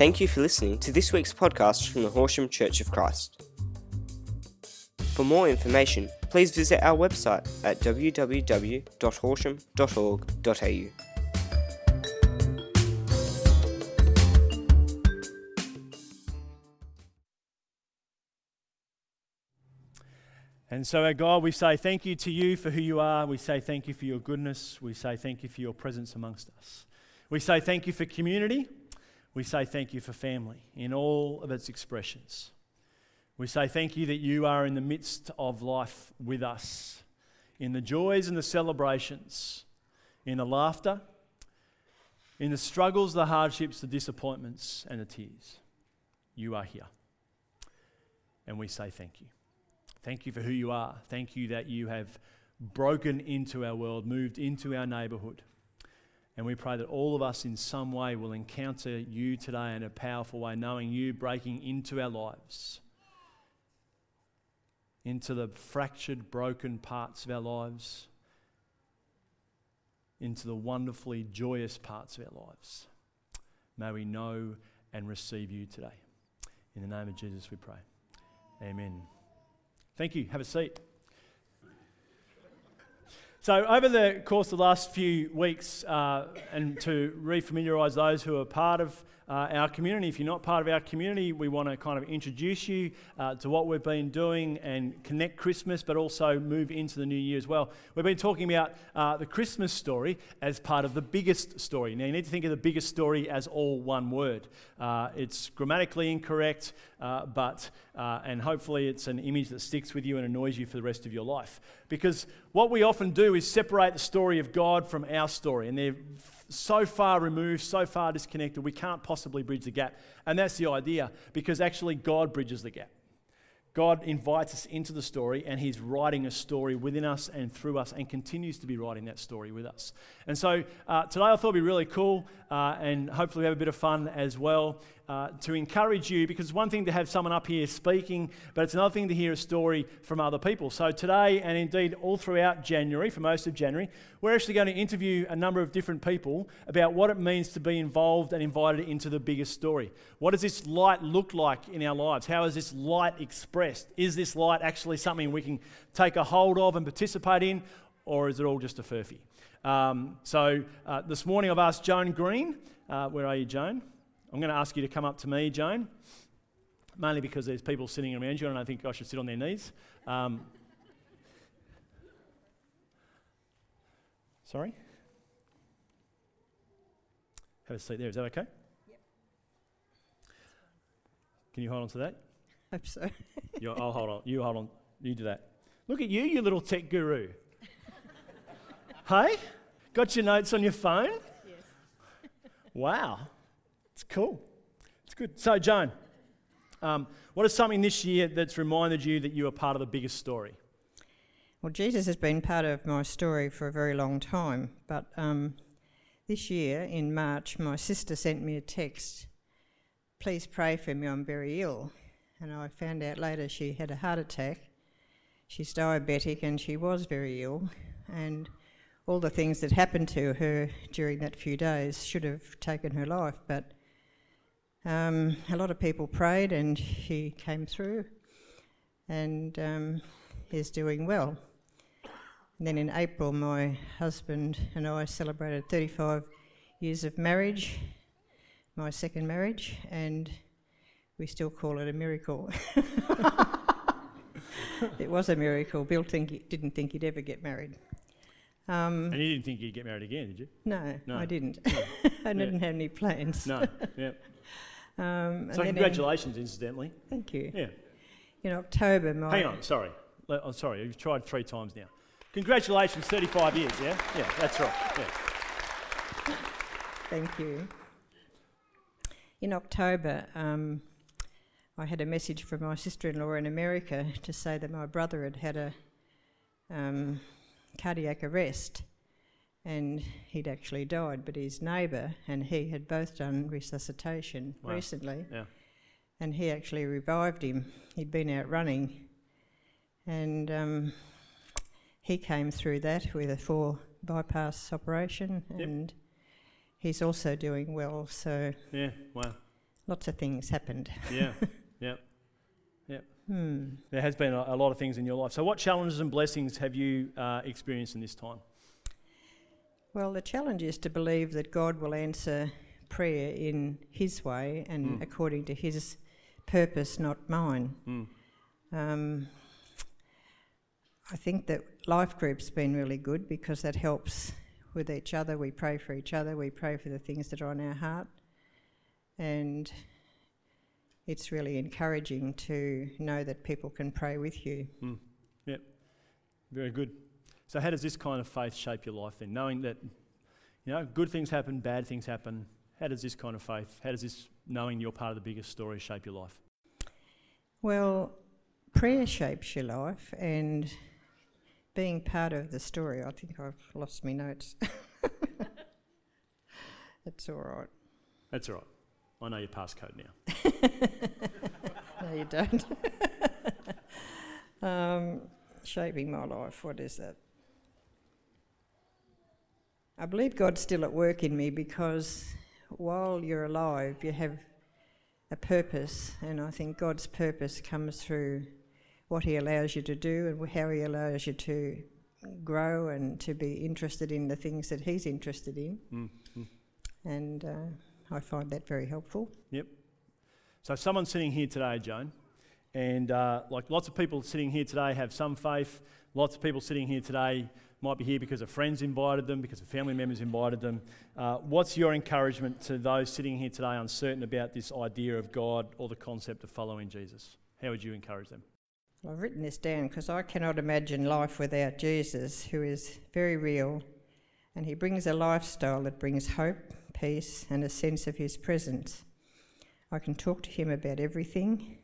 Thank you for listening to this week's podcast from the Horsham Church of Christ. For more information, please visit our website at www.horsham.org.au. And so, our God, we say thank you to you for who you are. We say thank you for your goodness. We say thank you for your presence amongst us. We say thank you for community. We say thank you for family in all of its expressions. We say thank you that you are in the midst of life with us, in the joys and the celebrations, in the laughter, in the struggles, the hardships, the disappointments, and the tears. You are here. And we say thank you. Thank you for who you are. Thank you that you have broken into our world, moved into our neighbourhood. And we pray that all of us in some way will encounter you today in a powerful way, knowing you breaking into our lives, into the fractured, broken parts of our lives, into the wonderfully joyous parts of our lives. May we know and receive you today. In the name of Jesus we pray. Amen. Thank you. Have a seat. So, over the course of the last few weeks, uh, and to refamiliarise those who are part of uh, our community. If you're not part of our community, we want to kind of introduce you uh, to what we've been doing and connect Christmas, but also move into the new year as well. We've been talking about uh, the Christmas story as part of the biggest story. Now, you need to think of the biggest story as all one word. Uh, it's grammatically incorrect, uh, but and hopefully it's an image that sticks with you and annoys you for the rest of your life. Because what we often do is separate the story of God from our story, and they're so far removed, so far disconnected, we can't possibly bridge the gap. And that's the idea, because actually God bridges the gap. God invites us into the story, and He's writing a story within us and through us, and continues to be writing that story with us. And so uh, today I thought it'd be really cool, uh, and hopefully we have a bit of fun as well uh, to encourage you because one thing to have someone up here speaking, but it's another thing to hear a story from other people. So, today, and indeed all throughout January, for most of January, we're actually going to interview a number of different people about what it means to be involved and invited into the biggest story. What does this light look like in our lives? How is this light expressed? Is this light actually something we can take a hold of and participate in, or is it all just a furphy? Um, so, uh, this morning I've asked Joan Green. Uh, where are you, Joan? I'm going to ask you to come up to me, Joan, mainly because there's people sitting around you and I think I should sit on their knees. Um, sorry? Have a seat there. Is that okay? Yep. Can you hold on to that? Hope so. you, I'll hold on. You hold on. You do that. Look at you, you little tech guru. hey? Got your notes on your phone? Yes. Wow. It's cool. It's good. So, Joan, um, what is something this year that's reminded you that you are part of the biggest story? Well, Jesus has been part of my story for a very long time, but um, this year in March, my sister sent me a text. Please pray for me, I'm very ill. And I found out later she had a heart attack. She's diabetic and she was very ill. And all the things that happened to her during that few days should have taken her life, but um, a lot of people prayed and he came through and um, is doing well. And then in April, my husband and I celebrated 35 years of marriage, my second marriage, and we still call it a miracle. it was a miracle. Bill think, didn't think he'd ever get married. Um, and you didn't think you'd get married again, did you? No, no. I didn't. No. I didn't have any plans. No, yeah. Um, so congratulations, in, incidentally. Thank you. Yeah. In October, my... Hang on, sorry. I'm sorry, you've tried three times now. Congratulations, 35 years, yeah? Yeah, that's right. Yeah. Thank you. In October, um, I had a message from my sister-in-law in America to say that my brother had had a um, cardiac arrest and he'd actually died, but his neighbour and he had both done resuscitation wow. recently. Yeah. And he actually revived him. He'd been out running, and um, he came through that with a four bypass operation, yep. and he's also doing well. So yeah, wow. lots of things happened. Yeah, yeah, yeah. Hmm. There has been a, a, lot of things in your life. So, what challenges and blessings have you uh, experienced in this time? Well, the challenge is to believe that God will answer prayer in His way and mm. according to His purpose, not mine. Mm. Um, I think that life group's been really good because that helps with each other. We pray for each other. We pray for the things that are on our heart, and it's really encouraging to know that people can pray with you. Mm. Yep, very good. So, how does this kind of faith shape your life then? Knowing that, you know, good things happen, bad things happen. How does this kind of faith, how does this knowing you're part of the biggest story shape your life? Well, prayer shapes your life, and being part of the story, I think I've lost my notes. That's all right. That's all right. I know your passcode now. no, you don't. um, shaping my life, what is that? I believe God's still at work in me because while you're alive, you have a purpose, and I think God's purpose comes through what He allows you to do and how He allows you to grow and to be interested in the things that He's interested in. Mm-hmm. And uh, I find that very helpful. Yep. So, someone sitting here today, Joan, and uh, like lots of people sitting here today have some faith, lots of people sitting here today might be here because a friend's invited them, because a family member's invited them. Uh, what's your encouragement to those sitting here today uncertain about this idea of God or the concept of following Jesus? How would you encourage them? I've written this down because I cannot imagine life without Jesus, who is very real, and he brings a lifestyle that brings hope, peace, and a sense of his presence. I can talk to him about everything,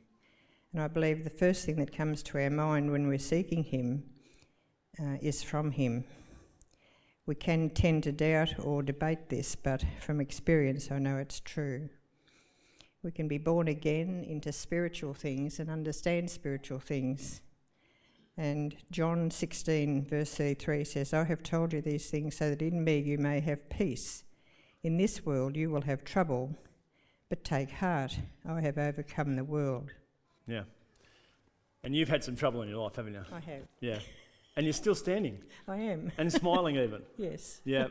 and I believe the first thing that comes to our mind when we're seeking him uh, is from Him. We can tend to doubt or debate this, but from experience, I know it's true. We can be born again into spiritual things and understand spiritual things. And John 16, verse 33 says, I have told you these things so that in me you may have peace. In this world you will have trouble, but take heart, I have overcome the world. Yeah. And you've had some trouble in your life, haven't you? I have. Yeah. And you're still standing. I am. And smiling even. yes. Yeah.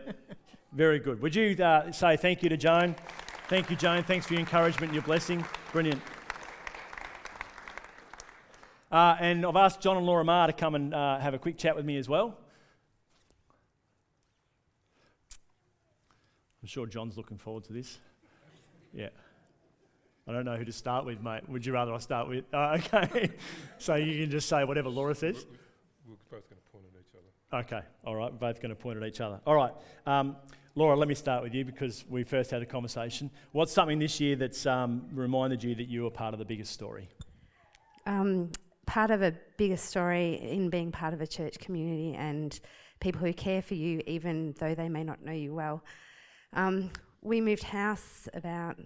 Very good. Would you uh, say thank you to Joan? Thank you, Joan. Thanks for your encouragement and your blessing. Brilliant. Uh, and I've asked John and Laura Marr to come and uh, have a quick chat with me as well. I'm sure John's looking forward to this. Yeah. I don't know who to start with, mate. Would you rather I start with? Uh, okay. so you can just say whatever Laura says. We're both going to point at each other. Okay, all right, we're both going to point at each other. All right, um, Laura, let me start with you because we first had a conversation. What's something this year that's um, reminded you that you were part of the biggest story? Um, part of a bigger story in being part of a church community and people who care for you, even though they may not know you well. Um, we moved house about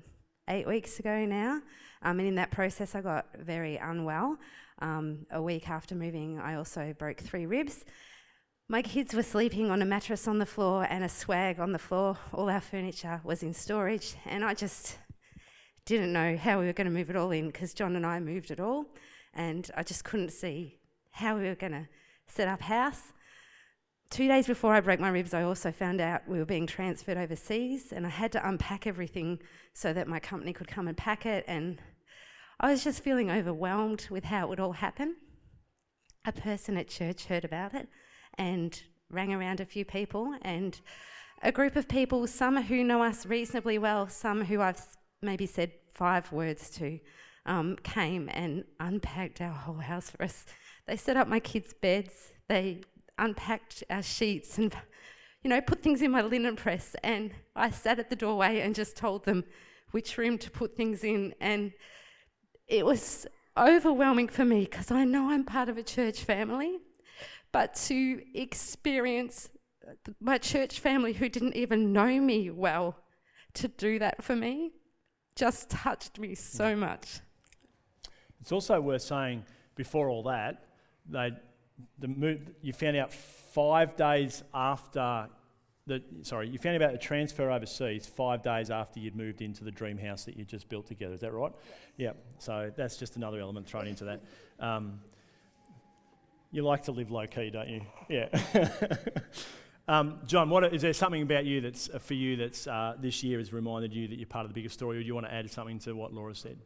eight weeks ago now, um, and in that process, I got very unwell. Um, a week after moving, I also broke three ribs. My kids were sleeping on a mattress on the floor and a swag on the floor. All our furniture was in storage, and I just didn't know how we were going to move it all in because John and I moved it all, and I just couldn't see how we were going to set up house. Two days before I broke my ribs, I also found out we were being transferred overseas, and I had to unpack everything so that my company could come and pack it. And I was just feeling overwhelmed with how it would all happen. A person at church heard about it and rang around a few people, and a group of people, some who know us reasonably well, some who I've maybe said five words to, um, came and unpacked our whole house for us. They set up my kids' beds, they unpacked our sheets and you know, put things in my linen press. And I sat at the doorway and just told them which room to put things in. And it was overwhelming for me because I know I'm part of a church family, but to experience my church family who didn't even know me well to do that for me just touched me so much. It's also worth saying before all that, they the, you found out five days after the, sorry, you found out about the transfer overseas five days after you'd moved into the dream house that you just built together. Is that right? Yeah. So that's just another element thrown into that. Um, you like to live low key, don't you? Yeah. um, John, what is there something about you that's uh, for you that's uh, this year has reminded you that you're part of the bigger story, or do you want to add something to what Laura said?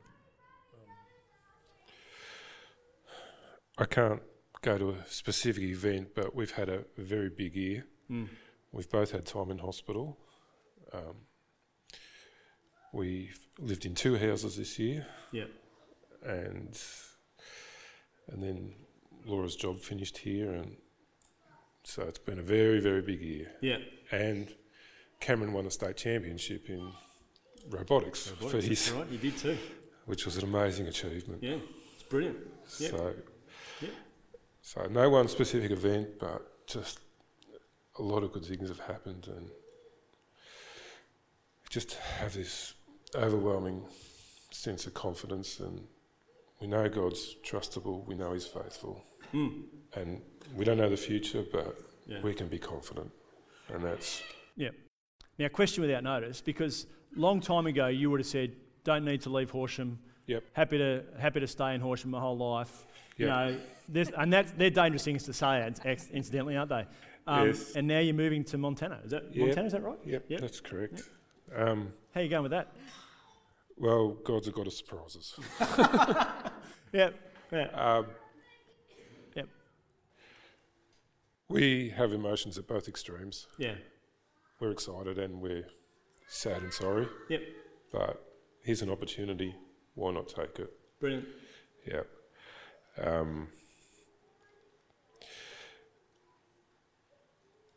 I can't go to a specific event, but we've had a very big year. Mm. We've both had time in hospital. Um, we've lived in two houses this year. Yeah. And and then Laura's job finished here, and so it's been a very very big year. Yeah. And Cameron won a state championship in robotics, robotics for his. Right, you did too. Which was an amazing achievement. Yeah, it's brilliant. So so no one specific event, but just a lot of good things have happened, and just have this overwhelming sense of confidence, and we know God's trustable, we know He's faithful, mm. and we don't know the future, but yeah. we can be confident, and that's yeah. Now, question without notice, because long time ago you would have said, "Don't need to leave Horsham." Yep. Happy to happy to stay in Horsham my whole life. You know, and that's, they're dangerous things to say, incidentally, aren't they? Um, yes. And now you're moving to Montana. Is that yep. Montana? Is that right? Yep, yep. that's correct. Yep. Um, How are you going with that? Well, God's a God of surprises. yep. Yeah. Um, yep. We have emotions at both extremes. Yeah. We're excited and we're sad and sorry. Yep. But here's an opportunity. Why not take it? Brilliant. Yep. Um,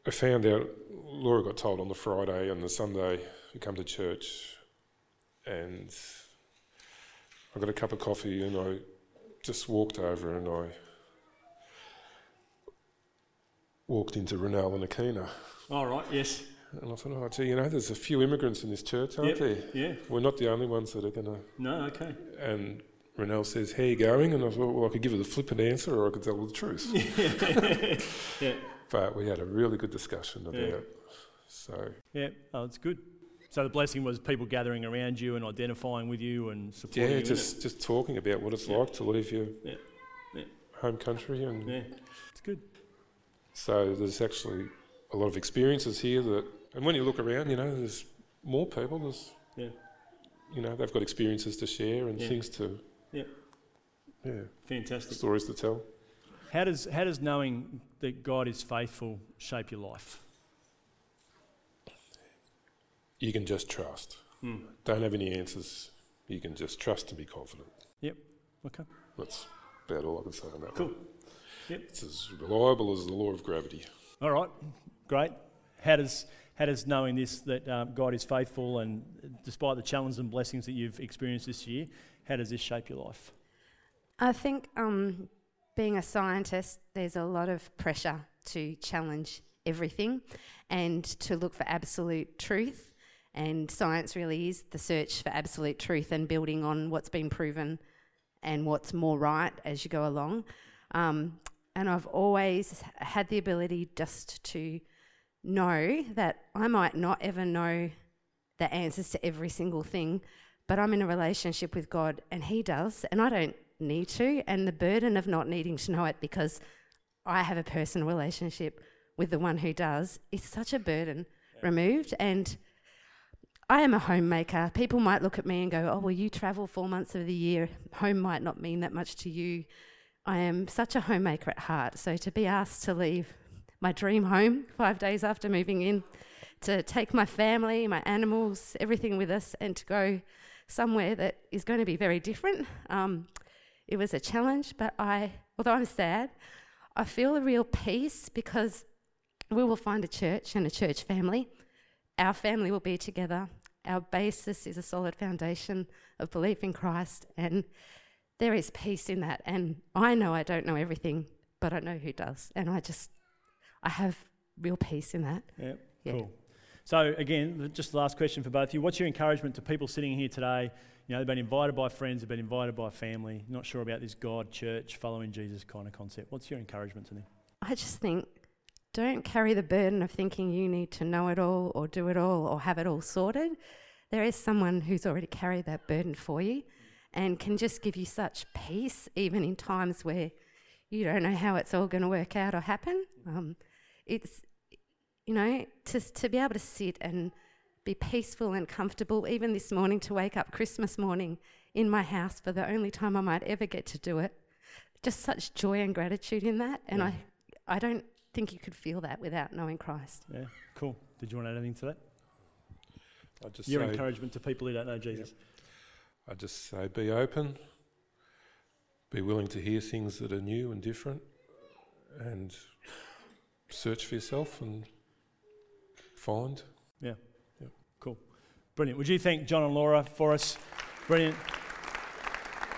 I found out Laura got told on the Friday and the Sunday we come to church, and I got a cup of coffee and I just walked over and I walked into Renell and Akina. All right, yes. And I thought, oh, gee, you know, there's a few immigrants in this church, aren't yep, there? Yeah. We're not the only ones that are going to. No, okay. And Renell says, How you going? And I thought, Well, I could give her the flippant answer or I could tell her the truth. yeah. But we had a really good discussion about yeah. it. So. Yeah, oh, it's good. So the blessing was people gathering around you and identifying with you and supporting yeah, you. Yeah, just just talking about what it's yeah. like to leave your yeah. Yeah. home country and yeah, it's good. So there's actually a lot of experiences here that, and when you look around, you know, there's more people. There's yeah, you know, they've got experiences to share and things to yeah. Yeah. Fantastic. Stories to tell. How does, how does knowing that God is faithful shape your life? You can just trust. Mm. Don't have any answers. You can just trust and be confident. Yep. Okay. That's about all I can say on that cool. one. Yep. It's as reliable as the law of gravity. All right. Great. How does how does knowing this that um, God is faithful and despite the challenges and blessings that you've experienced this year, how does this shape your life? I think um, being a scientist, there's a lot of pressure to challenge everything and to look for absolute truth. And science really is the search for absolute truth and building on what's been proven and what's more right as you go along. Um, and I've always had the ability just to know that I might not ever know the answers to every single thing, but I'm in a relationship with God and He does, and I don't need to. And the burden of not needing to know it because I have a personal relationship with the one who does is such a burden yeah. removed. And I am a homemaker. People might look at me and go, Oh, well, you travel four months of the year. Home might not mean that much to you. I am such a homemaker at heart. So to be asked to leave my dream home five days after moving in, to take my family, my animals, everything with us, and to go somewhere that is going to be very different. Um, it was a challenge, but I, although I'm sad, I feel a real peace because we will find a church and a church family. Our family will be together. Our basis is a solid foundation of belief in Christ, and there is peace in that. And I know I don't know everything, but I know who does. And I just, I have real peace in that. Yep, yeah. Cool. So, again, just the last question for both of you. What's your encouragement to people sitting here today? You know, they've been invited by friends, they've been invited by family, not sure about this God, church, following Jesus kind of concept. What's your encouragement to them? I just think don't carry the burden of thinking you need to know it all or do it all or have it all sorted. There is someone who's already carried that burden for you and can just give you such peace, even in times where you don't know how it's all going to work out or happen. Um, it's, you know, to, to be able to sit and be peaceful and comfortable, even this morning to wake up Christmas morning in my house for the only time I might ever get to do it. Just such joy and gratitude in that. And Yeah. I, I don't think you could feel that without knowing Christ. Yeah, cool. Did you want to add anything to that? I just Your say, encouragement to people who don't know Jesus. I just say, be open, be willing to hear things that are new and different, and search for yourself and find. Yeah. yeah. Cool. Brilliant. Would you thank John and Laura for us? Brilliant.